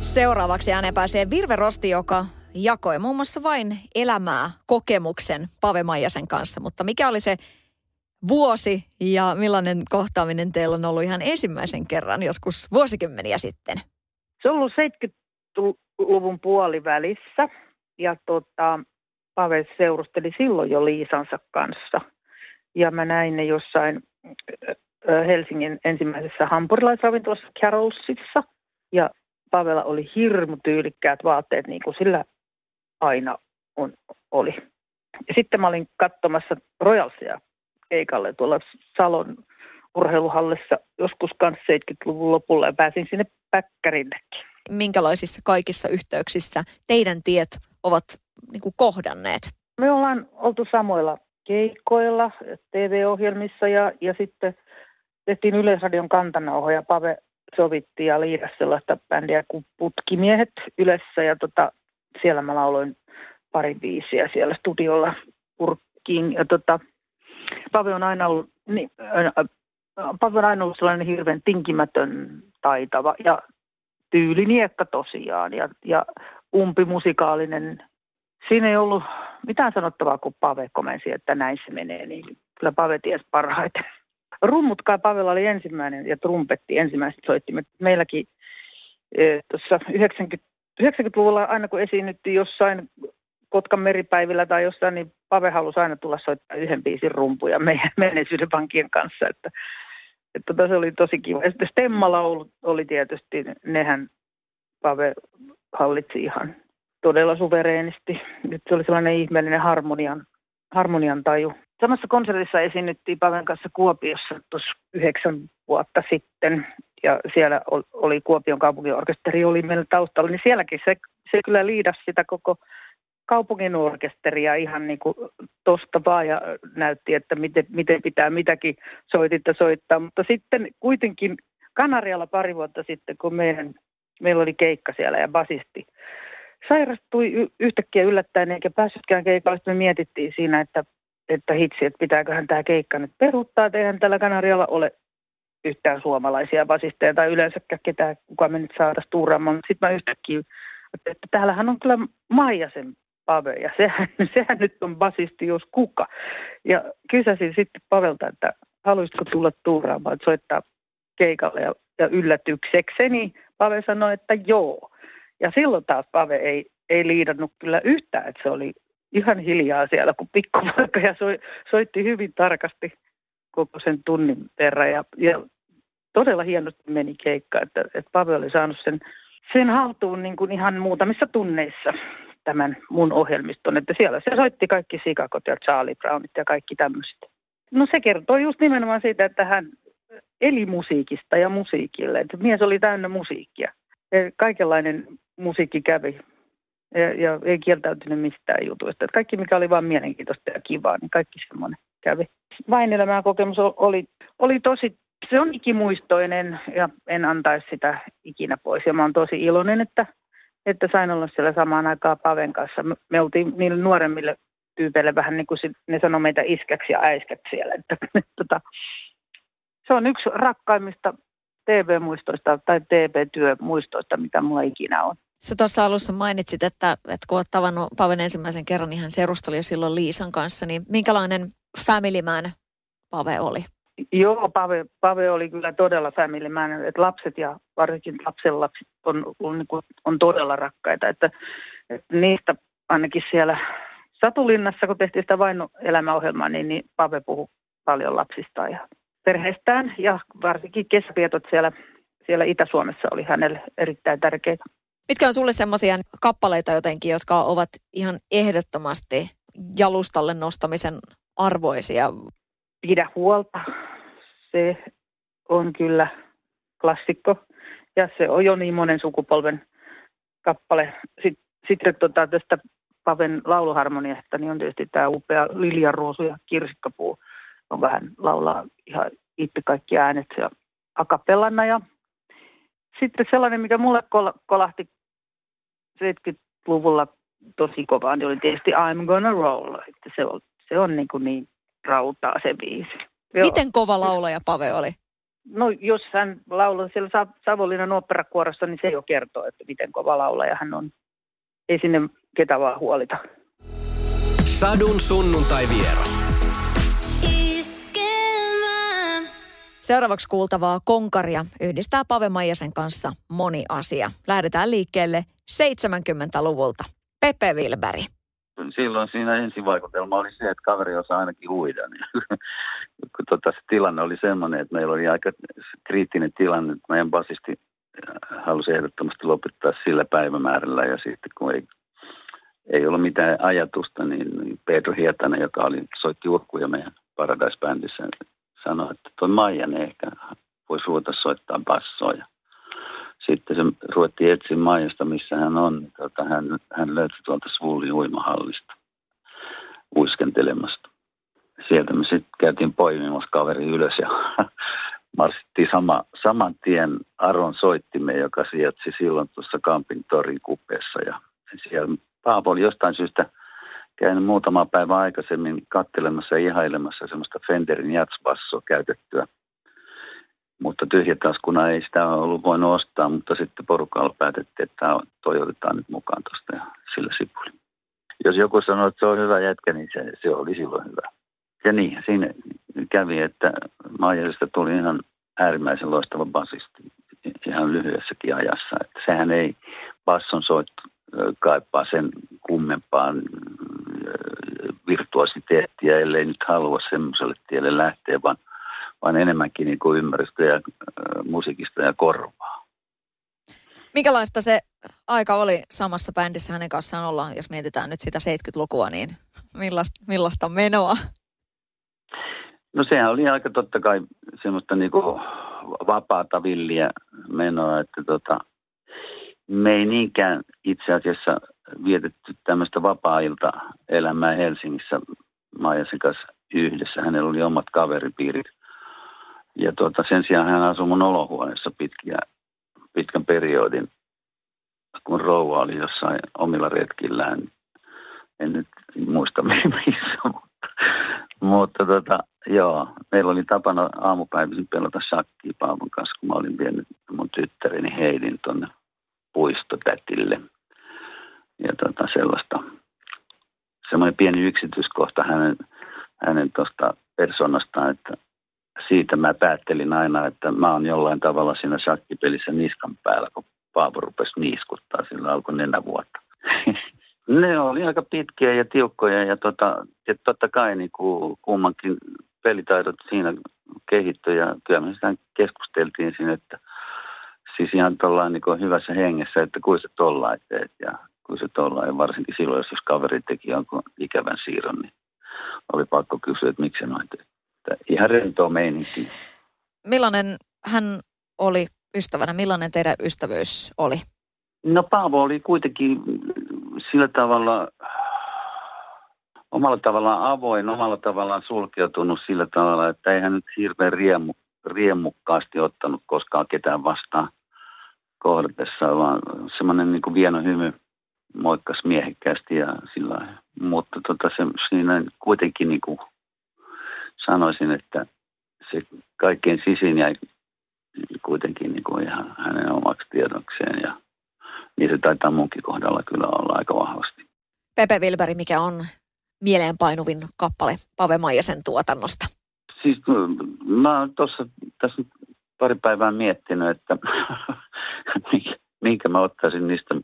[SPEAKER 1] Seuraavaksi ääneen pääsee Virve Rosti, joka jakoi muun muassa vain elämää kokemuksen Pave Maijasen kanssa. Mutta mikä oli se vuosi ja millainen kohtaaminen teillä on ollut ihan ensimmäisen kerran joskus vuosikymmeniä sitten?
[SPEAKER 9] Se on ollut 70-luvun puolivälissä ja tota, Pave seurusteli silloin jo Liisansa kanssa. Ja mä näin ne jossain Helsingin ensimmäisessä hampurilaisravintolassa Carolsissa. Ja Pavella oli hirmu tyylikkäät vaatteet, niin kuin sillä aina on, oli. Ja sitten mä olin katsomassa Royalsia keikalle tuolla Salon urheiluhallissa joskus kanssa 70-luvun lopulla ja pääsin sinne Päkkärillekin.
[SPEAKER 1] Minkälaisissa kaikissa yhteyksissä teidän tiet ovat niin kuin kohdanneet?
[SPEAKER 9] Me ollaan oltu samoilla keikkoilla, TV-ohjelmissa ja, ja sitten tehtiin Yleisradion kantanauhoja. Pave sovitti ja liidasi sellaista bändiä kuin Putkimiehet Ylessä ja tota, siellä mä lauloin pari biisiä siellä studiolla purkkiin. Ja tota, Pave on aina ollut, niin, Pave on aina ollut sellainen hirveän tinkimätön, taitava ja tyyliniekka tosiaan ja, ja umpimusikaalinen. Siinä ei ollut mitään sanottavaa, kun Pave komensi, että näin se menee, niin kyllä Pave ties parhaiten. Rummut kai Pavella oli ensimmäinen ja trumpetti ensimmäiset soittimet. Meilläkin e, tuossa 90, 90-luvulla aina kun esiinnyttiin jossain Kotkan meripäivillä tai jossain, niin Pave halusi aina tulla soittaa yhden biisin rumpuja meidän menneisyyden pankien kanssa, että, että tota se oli tosi kiva. Ja sitten Stemmalaulu oli tietysti, nehän Pave hallitsi ihan todella suvereenisti. Nyt se oli sellainen ihmeellinen harmonian, harmonian taju. Samassa konsertissa esiinnyttiin Paven kanssa Kuopiossa tuossa yhdeksän vuotta sitten. Ja siellä oli Kuopion kaupunginorkesteri oli meillä taustalla, niin sielläkin se, se kyllä liidasi sitä koko kaupungin orkesteria ihan niin kuin tosta vaan ja näytti, että miten, miten pitää mitäkin soititta soittaa. Mutta sitten kuitenkin Kanarialla pari vuotta sitten, kun meidän, meillä oli keikka siellä ja basisti sairastui y- yhtäkkiä yllättäen eikä päässytkään keikalle. Me mietittiin siinä, että, että hitsi, että pitääköhän tämä keikka nyt peruuttaa, että eihän tällä Kanarialla ole yhtään suomalaisia basisteja tai yleensäkään ketään, kuka me nyt saada tuuraamaan. Sitten mä yhtäkkiä, että, täällähän on kyllä Maijasen Pave, ja sehän, sehän nyt on basisti jos kuka. Ja kysäsin sitten Pavelta, että haluaisitko tulla tuuraamaan, että soittaa keikalle ja, ja yllätyksekseni Pave sanoi, että joo. Ja silloin taas Pave ei, ei liidannut kyllä yhtään, että se oli ihan hiljaa siellä kuin pikkupoika ja soi, soitti hyvin tarkasti koko sen tunnin verran. Ja, ja todella hienosti meni keikka, että, että Pave oli saanut sen, sen haltuun niin kuin ihan muutamissa tunneissa tämän mun ohjelmiston, että siellä se soitti kaikki Sikakot ja Charlie Brownit ja kaikki tämmöiset. No se kertoo just nimenomaan siitä, että hän eli musiikista ja musiikille. Että mies oli täynnä musiikkia. Kaikenlainen musiikki kävi ja, ja ei kieltäytynyt mistään jutuista. Että kaikki, mikä oli vain mielenkiintoista ja kivaa, niin kaikki semmoinen kävi. Vain elämää kokemus oli, oli tosi, se on ikimuistoinen ja en antaisi sitä ikinä pois. Ja mä oon tosi iloinen, että, että sain olla siellä samaan aikaan Paven kanssa. Me, oltiin niille nuoremmille tyypeille vähän niin kuin ne sanoi meitä iskäksi ja äiskäksi siellä. Että, tota, se on yksi rakkaimmista TV-muistoista tai TV-työmuistoista, mitä mulla ikinä on.
[SPEAKER 1] Sä tuossa alussa mainitsit, että, että kun olet tavannut Paven ensimmäisen kerran, niin hän jo silloin Liisan kanssa, niin minkälainen family man Pave oli?
[SPEAKER 9] Joo, Pave, Pave oli kyllä todella family man, että lapset ja varsinkin lapsen lapset on, on, on, on todella rakkaita, että, että niistä ainakin siellä Satulinnassa, kun tehtiin sitä vain elämäohjelmaa, niin, niin Pave puhui paljon lapsista ja perheestään ja varsinkin kesävietot siellä, siellä Itä-Suomessa oli hänelle erittäin tärkeitä.
[SPEAKER 1] Mitkä on sulle semmoisia kappaleita jotenkin, jotka ovat ihan ehdottomasti jalustalle nostamisen arvoisia?
[SPEAKER 9] Pidä huolta. Se on kyllä klassikko ja se on jo niin monen sukupolven kappale. Sitten, sitten tota, tästä Paven lauluharmoniasta niin on tietysti tämä upea Liljaruosu ja Kirsikkapuu jonka hän laulaa ihan itse kaikki äänet ja akapellana. Ja sitten sellainen, mikä mulle kol- kolahti 70-luvulla tosi kovaa, niin oli tietysti I'm Gonna Roll. Että se on, se on niin, kuin niin rautaa se biisi.
[SPEAKER 1] Joo. Miten kova laulaja Pave oli?
[SPEAKER 9] No jos hän laulaa siellä Savonlinnan operakuorossa, niin se jo kertoo, että miten kova laulaja hän on. Ei sinne ketä vaan huolita.
[SPEAKER 2] Sadun sunnuntai vieras.
[SPEAKER 1] Seuraavaksi kuultavaa konkaria yhdistää Pave Maijasen kanssa moni asia. Lähdetään liikkeelle 70-luvulta. Pepe Wilberi.
[SPEAKER 10] Silloin siinä ensivaikutelma oli se, että kaveri osaa ainakin huida. Kun tota, se tilanne oli sellainen, että meillä oli aika kriittinen tilanne, että meidän basisti äh, halusi ehdottomasti lopettaa sillä päivämäärällä ja sitten kun ei, ei ollut mitään ajatusta, niin Pedro Hietanen, joka oli, soitti urkkuja meidän Paradise-bändissä, sanoi, että tuo Maijan ehkä voisi ruveta soittaa bassoja. Sitten se ruvettiin etsiä Maijasta, missä hän on. Niin tota, hän, hän löytyi tuolta Svullin uimahallista uiskentelemasta. Sieltä me sitten käytiin poimimassa kaveri ylös ja marssittiin sama, saman tien Aron soittimme, joka sijaitsi silloin tuossa Kampin torin kupeessa. Ja siellä Paavo oli jostain syystä – käynyt muutama päivä aikaisemmin kattelemassa ja ihailemassa semmoista Fenderin jatsbassoa käytettyä. Mutta tyhjätaskuna ei sitä ollut voinut ostaa, mutta sitten porukalla päätettiin, että toi otetaan nyt mukaan tuosta ja sillä sipuli. Jos joku sanoo, että se on hyvä jätkä, niin se, se oli silloin hyvä. Ja niin, siinä kävi, että Maijasesta tuli ihan äärimmäisen loistava basisti ihan lyhyessäkin ajassa. Että sehän ei basson soittu kaipaa sen kummempaan virtuositeettia, ellei nyt halua semmoiselle tielle lähteä, vaan, vaan enemmänkin niin kuin ymmärrystä ja musiikista ja korvaa.
[SPEAKER 1] Minkälaista se aika oli samassa bändissä hänen kanssaan olla, jos mietitään nyt sitä 70-lukua, niin millaista, millaista menoa?
[SPEAKER 10] No sehän oli aika totta kai semmoista niin kuin vapaata villiä menoa, että tota, me ei niinkään itse asiassa vietetty tämmöistä vapaa-ilta elämää Helsingissä Maijasen kanssa yhdessä. Hänellä oli omat kaveripiirit. Ja tuota, sen sijaan hän asui mun olohuoneessa pitkiä, pitkän periodin, kun rouva oli jossain omilla retkillään. En nyt muista missä, mutta, mutta tota, joo, meillä oli tapana aamupäivisin pelata shakkia Paavon kanssa, kun mä olin vienyt mun tyttäreni Heidin tuonne puistotätille. Ja tota sellaista, semmoinen pieni yksityiskohta hänen, hänen tuosta persoonastaan, että siitä mä päättelin aina, että mä oon jollain tavalla siinä shakkipelissä niskan päällä, kun Paavo rupesi niiskuttaa, sillä alkoi vuotta. ne oli aika pitkiä ja tiukkoja ja, tota, ja totta kai niin kuin kummankin pelitaidot siinä kehittyi ja kyllä me sitä keskusteltiin siinä, että siis ihan tuollain niin hyvässä hengessä, että kuin se tollain teet ja kuin se tuolla. Ja varsinkin silloin, jos kaveri teki jonkun ikävän siirron, niin oli pakko kysyä, että miksi noin että Ihan rentoa meininki.
[SPEAKER 11] Millainen hän oli ystävänä? Millainen teidän ystävyys oli?
[SPEAKER 10] No Paavo oli kuitenkin sillä tavalla omalla tavallaan avoin, omalla tavallaan sulkeutunut sillä tavalla, että ei hän nyt hirveän riemu, riemukkaasti ottanut koskaan ketään vastaan kohdatessa, vaan semmoinen niin vieno hymy moikkas miehekkäästi ja sillä Mutta tota, se, siinä kuitenkin niin kuin sanoisin, että se kaikkein sisin jäi kuitenkin niin kuin ihan hänen omaksi tiedokseen ja niin se taitaa munkin kohdalla kyllä olla aika vahvasti.
[SPEAKER 11] Pepe Wilberi, mikä on mieleenpainuvin kappale Pave Maijasen tuotannosta?
[SPEAKER 10] Siis mä oon tuossa tässä pari päivää miettinyt, että minkä mä ottaisin niistä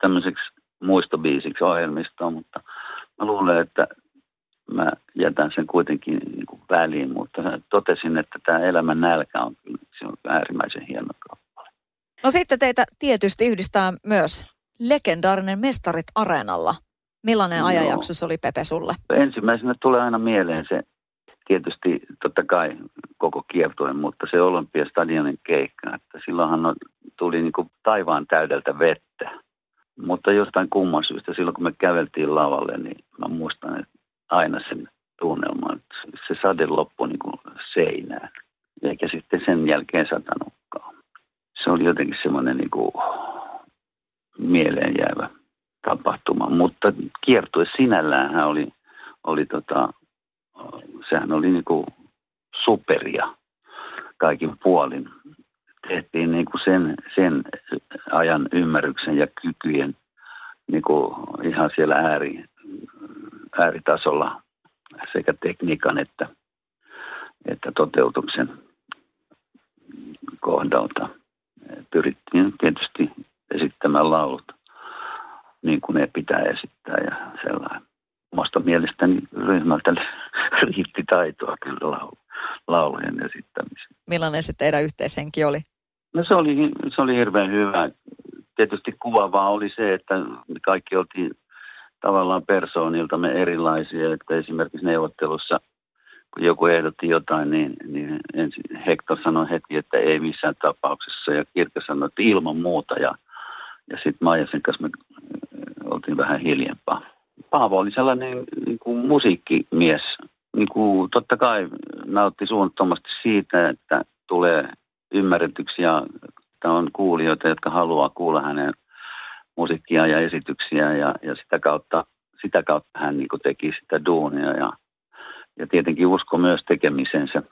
[SPEAKER 10] tämmöiseksi muistobiisiksi ohjelmistoon, mutta mä luulen, että mä jätän sen kuitenkin niin kuin väliin, mutta totesin, että tämä elämän nälkä on kyllä se on äärimmäisen hieno kappale.
[SPEAKER 11] No sitten teitä tietysti yhdistää myös legendaarinen Mestarit Areenalla. Millainen no. ajanjakso se oli Pepe sulle?
[SPEAKER 10] Ensimmäisenä tulee aina mieleen se tietysti totta kai koko kiertoen, mutta se Olympiastadionin keikka, että silloinhan tuli niin kuin taivaan täydeltä vettä. Mutta jostain kumman syystä, silloin kun me käveltiin lavalle, niin mä muistan että aina sen tunnelman, että se sade loppui niin kuin seinään. Eikä sitten sen jälkeen satanutkaan. Se oli jotenkin semmoinen niin kuin mieleen jäävä tapahtuma. Mutta kiertue sinällään oli, oli tota, sehän oli niin kuin superia kaikin puolin. Tehtiin niin kuin sen, sen ajan ymmärryksen ja kykyjen niin kuin ihan siellä ääri, ääritasolla sekä tekniikan että, että toteutuksen kohdalta. Pyrittiin tietysti esittämään laulut niin kuin ne pitää esittää ja sellainen. Omasta mielestäni ryhmältä riitti taitoa kyllä laulu, laulujen esittämiseen.
[SPEAKER 11] Millainen se teidän yhteishenki oli?
[SPEAKER 10] No se oli, se oli hirveän hyvä. Tietysti kuvaavaa oli se, että me kaikki oltiin tavallaan persooniltamme erilaisia, että esimerkiksi neuvottelussa, kun joku ehdotti jotain, niin, niin ensin Hector sanoi heti, että ei missään tapauksessa, ja Kirkka sanoi, että ilman muuta, ja, ja sitten Maijasen kanssa me oltiin vähän hiljempaa. Paavo oli sellainen niin kuin musiikkimies. Niin kuin, totta kai nautti suunnattomasti siitä, että tulee ymmärretyksi ja on kuulijoita, jotka haluaa kuulla hänen musiikkia ja esityksiä ja, ja sitä, kautta, sitä kautta hän niin kuin teki sitä duunia ja, ja tietenkin usko myös tekemisensä.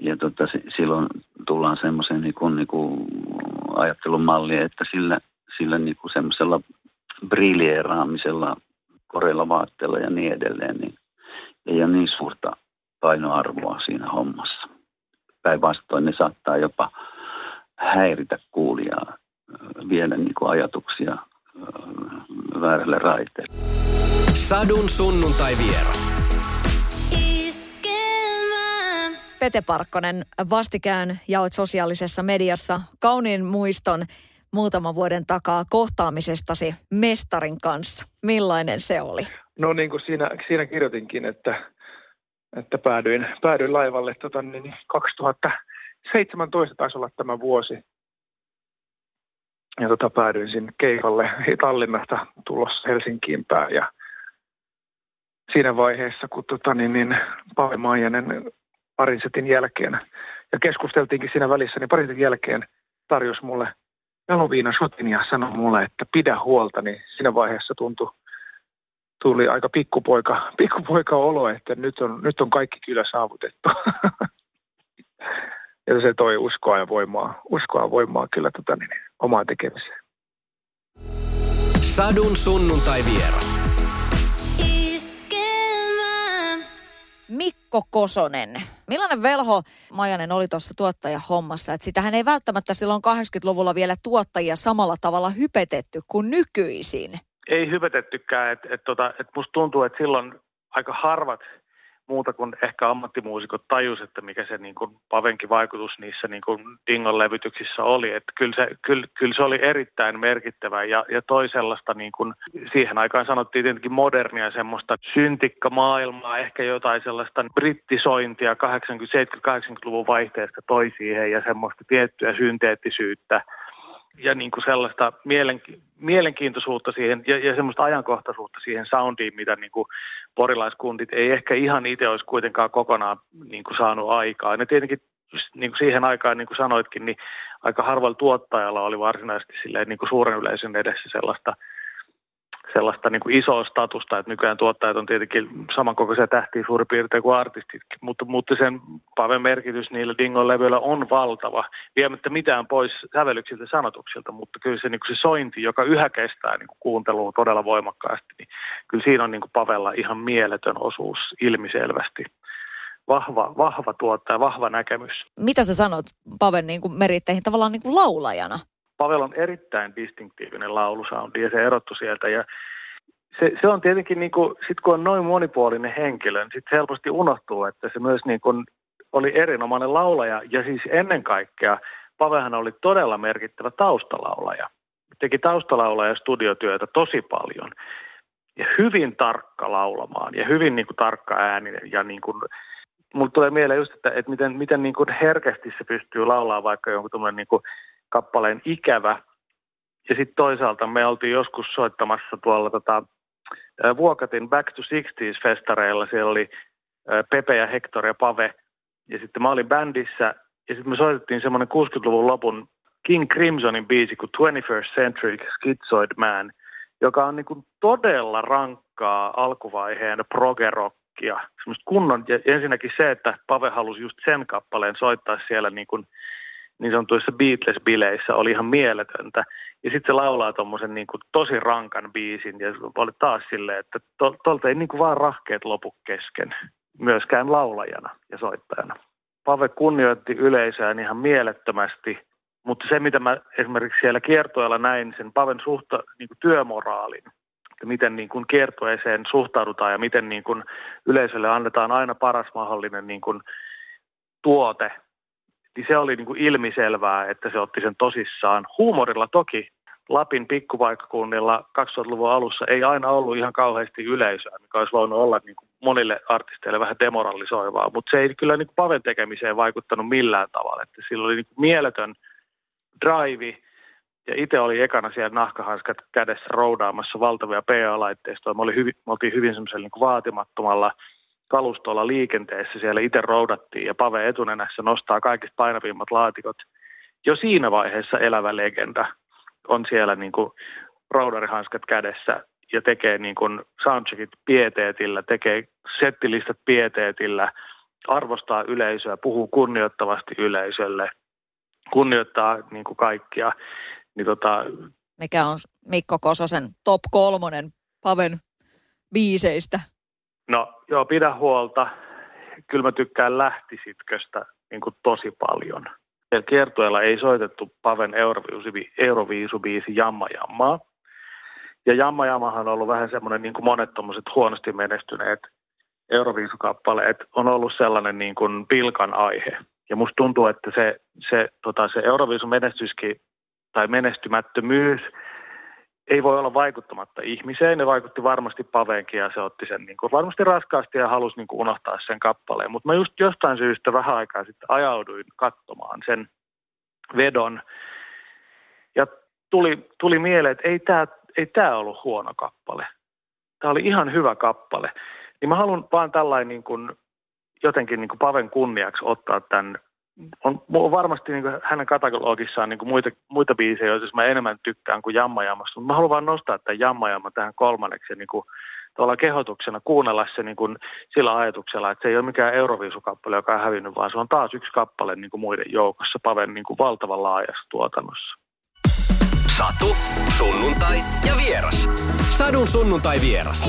[SPEAKER 10] Ja tota, silloin tullaan semmoiseen niin kuin, niin kuin ajattelun malliin, että sillä, sillä niin kuin semmoisella briljeeraamisella, koreilla vaatteella ja niin edelleen, niin ei ole niin suurta painoarvoa siinä hommassa. Päinvastoin ne saattaa jopa häiritä kuulijaa, viedä niin kuin ajatuksia väärälle raiteelle.
[SPEAKER 2] Sadun sunnuntai vieras.
[SPEAKER 11] Pete Parkkonen, vastikään jaoit sosiaalisessa mediassa kauniin muiston muutaman vuoden takaa kohtaamisestasi mestarin kanssa. Millainen se oli?
[SPEAKER 12] No niin kuin siinä, siinä kirjoitinkin, että, että päädyin, päädyin laivalle tota, niin 2017 taisi olla tämä vuosi. Ja tota, päädyin sinne keikalle Tallinnasta tulossa Helsinkiin päin. Ja siinä vaiheessa, kun tota, niin, niin Pauli Maijanen parin setin jälkeen, ja keskusteltiinkin siinä välissä, niin parin setin jälkeen tarjosi mulle – jaloviina shotin ja sanoi mulle, että pidä huolta, niin siinä vaiheessa tuntui, tuli aika pikkupoika, pikkupoika olo, että nyt on, nyt on kaikki kyllä saavutettu. ja se toi uskoa ja voimaa, uskoa ja voimaa kyllä tota, niin, omaa tekemiseen.
[SPEAKER 2] Sadun sunnuntai vieras.
[SPEAKER 11] Mikko Kosonen. Millainen velho Majanen oli tuossa tuottajahommassa? Että sitähän ei välttämättä silloin 80-luvulla vielä tuottajia samalla tavalla hypetetty kuin nykyisin.
[SPEAKER 12] Ei hypetettykään. Että et tota, et musta tuntuu, että silloin aika harvat
[SPEAKER 13] muuta kuin ehkä ammattimuusikot tajus, että mikä se niin kuin Pavenkin vaikutus niissä niin kuin Dingon levytyksissä oli. Että kyllä, se, kyllä, kyllä se oli erittäin merkittävä ja, ja toi sellaista, niin kuin, siihen aikaan sanottiin tietenkin modernia semmoista syntikkamaailmaa, ehkä jotain sellaista brittisointia 80-70-80-luvun vaihteesta toi siihen ja semmoista tiettyä synteettisyyttä ja niin kuin sellaista mielenki- mielenkiintoisuutta siihen ja, ja semmoista ajankohtaisuutta siihen soundiin, mitä niin kuin porilaiskundit ei ehkä ihan itse olisi kuitenkaan kokonaan niin kuin saanut aikaa. Ne tietenkin niin kuin siihen aikaan, niin kuin sanoitkin, niin aika harvalla tuottajalla oli varsinaisesti silleen, niin kuin suuren yleisön edessä sellaista – sellaista niin kuin isoa statusta, että nykyään tuottajat on tietenkin samankokoisia tähtiä suurin piirtein kuin artistitkin, mutta, mutta sen Paven merkitys niillä Dingon levyillä on valtava, viemättä mitään pois sävellyksiltä sanotuksilta, mutta kyllä se, niin kuin se sointi, joka yhä kestää niin kuin kuuntelua todella voimakkaasti, niin kyllä siinä on niin kuin Pavella ihan mieletön osuus ilmiselvästi. Vahva, vahva tuottaja, vahva näkemys.
[SPEAKER 1] Mitä sä sanot Paven niin kuin meritteihin tavallaan niin kuin laulajana?
[SPEAKER 13] Pavel on erittäin distinktiivinen laulusoundi ja se erottu sieltä. Ja se, se on tietenkin, niin kuin, sit kun on noin monipuolinen henkilö, niin sitten helposti unohtuu, että se myös niin kuin oli erinomainen laulaja. Ja siis ennen kaikkea Pavelhan oli todella merkittävä taustalaulaja. Teki taustalaulaja studiotyötä tosi paljon ja hyvin tarkka laulamaan ja hyvin niin kuin, tarkka ääni ja niin kuin, mulle tulee mieleen just, että, että miten, miten niin kuin herkästi se pystyy laulaa vaikka jonkun niin kuin kappaleen Ikävä. Ja sitten toisaalta me oltiin joskus soittamassa tuolla tota, Vuokatin Back to 60s-festareilla. Siellä oli Pepe ja Hector ja Pave. Ja sitten mä olin bändissä ja sitten me soitettiin semmoinen 60-luvun lopun King Crimsonin biisi kuin 21st Century Schizoid Man, joka on niin todella rankkaa alkuvaiheen progerokkia. Semmoista kunnon, ja ensinnäkin se, että Pave halusi just sen kappaleen soittaa siellä niin kuin niin sanotuissa Beatles-bileissä oli ihan mieletöntä. Ja sitten se laulaa tuommoisen niin tosi rankan biisin ja oli taas silleen, että tuolta ei niin kuin vaan rahkeet lopu kesken, myöskään laulajana ja soittajana. Pave kunnioitti yleisöään ihan mielettömästi, mutta se mitä mä esimerkiksi siellä kiertoilla näin, sen Paven suhta, niin kuin työmoraalin, että miten niin kuin kiertueeseen suhtaudutaan ja miten niin kuin yleisölle annetaan aina paras mahdollinen niin kuin tuote niin se oli niin kuin ilmiselvää, että se otti sen tosissaan. Huumorilla toki Lapin pikkupaikkakunnilla 2000-luvun alussa ei aina ollut ihan kauheasti yleisöä, mikä olisi voinut olla niin kuin monille artisteille vähän demoralisoivaa, mutta se ei kyllä niin kuin Paven tekemiseen vaikuttanut millään tavalla. Että sillä oli niin kuin mieletön drive, ja itse oli ekana siellä nahkahanskat kädessä roudaamassa valtavia PA-laitteistoja. Me, oli hyvin, me oltiin hyvin niin vaatimattomalla – kalustolla liikenteessä siellä itse roudattiin ja Pave etunenässä nostaa kaikista painavimmat laatikot. Jo siinä vaiheessa elävä legenda on siellä niin kuin roudarihanskat kädessä ja tekee niin kuin soundcheckit pieteetillä, tekee settilistat pieteetillä, arvostaa yleisöä, puhuu kunnioittavasti yleisölle, kunnioittaa niin kuin kaikkia. Niin tota,
[SPEAKER 1] Mikä on Mikko Kososen top kolmonen Paven biiseistä?
[SPEAKER 13] No joo, pidä huolta. Kyllä mä tykkään lähtisitköstä niin kuin tosi paljon. Ja kiertueella ei soitettu Paven Euroviisubiisi Jamma Jammaa. Ja Jamma Jammahan on ollut vähän semmoinen niin kuin monet huonosti menestyneet Euroviisukappaleet on ollut sellainen niin kuin pilkan aihe. Ja musta tuntuu, että se, se, tota, se Euroviisun menestyskin tai menestymättömyys – ei voi olla vaikuttamatta ihmiseen. Ne vaikutti varmasti Paveenkin ja se otti sen niin kuin varmasti raskaasti ja halusi niin kuin unohtaa sen kappaleen. Mutta mä just jostain syystä vähän aikaa sitten ajauduin katsomaan sen vedon. Ja tuli, tuli mieleen, että ei tämä ei tää ollut huono kappale. Tämä oli ihan hyvä kappale. Niin mä haluan vaan tällainen niin kuin, jotenkin niin kuin Paven kunniaksi ottaa tämän on, on varmasti niin kuin hänen katalogissaan niin kuin muita, muita biisejä, joita mä enemmän tykkään kuin Jamma Jammasta. Mutta mä haluan vaan nostaa tämän Jamma Jamma tähän kolmanneksi ja niin kuin, kehotuksena kuunnella se niin kuin sillä ajatuksella, että se ei ole mikään Euroviisukappale, joka on hävinnyt, vaan se on taas yksi kappale niin kuin muiden joukossa Paven niin kuin valtavan laajassa tuotannossa.
[SPEAKER 2] Satu, sunnuntai ja vieras. Sadun sunnuntai vieras.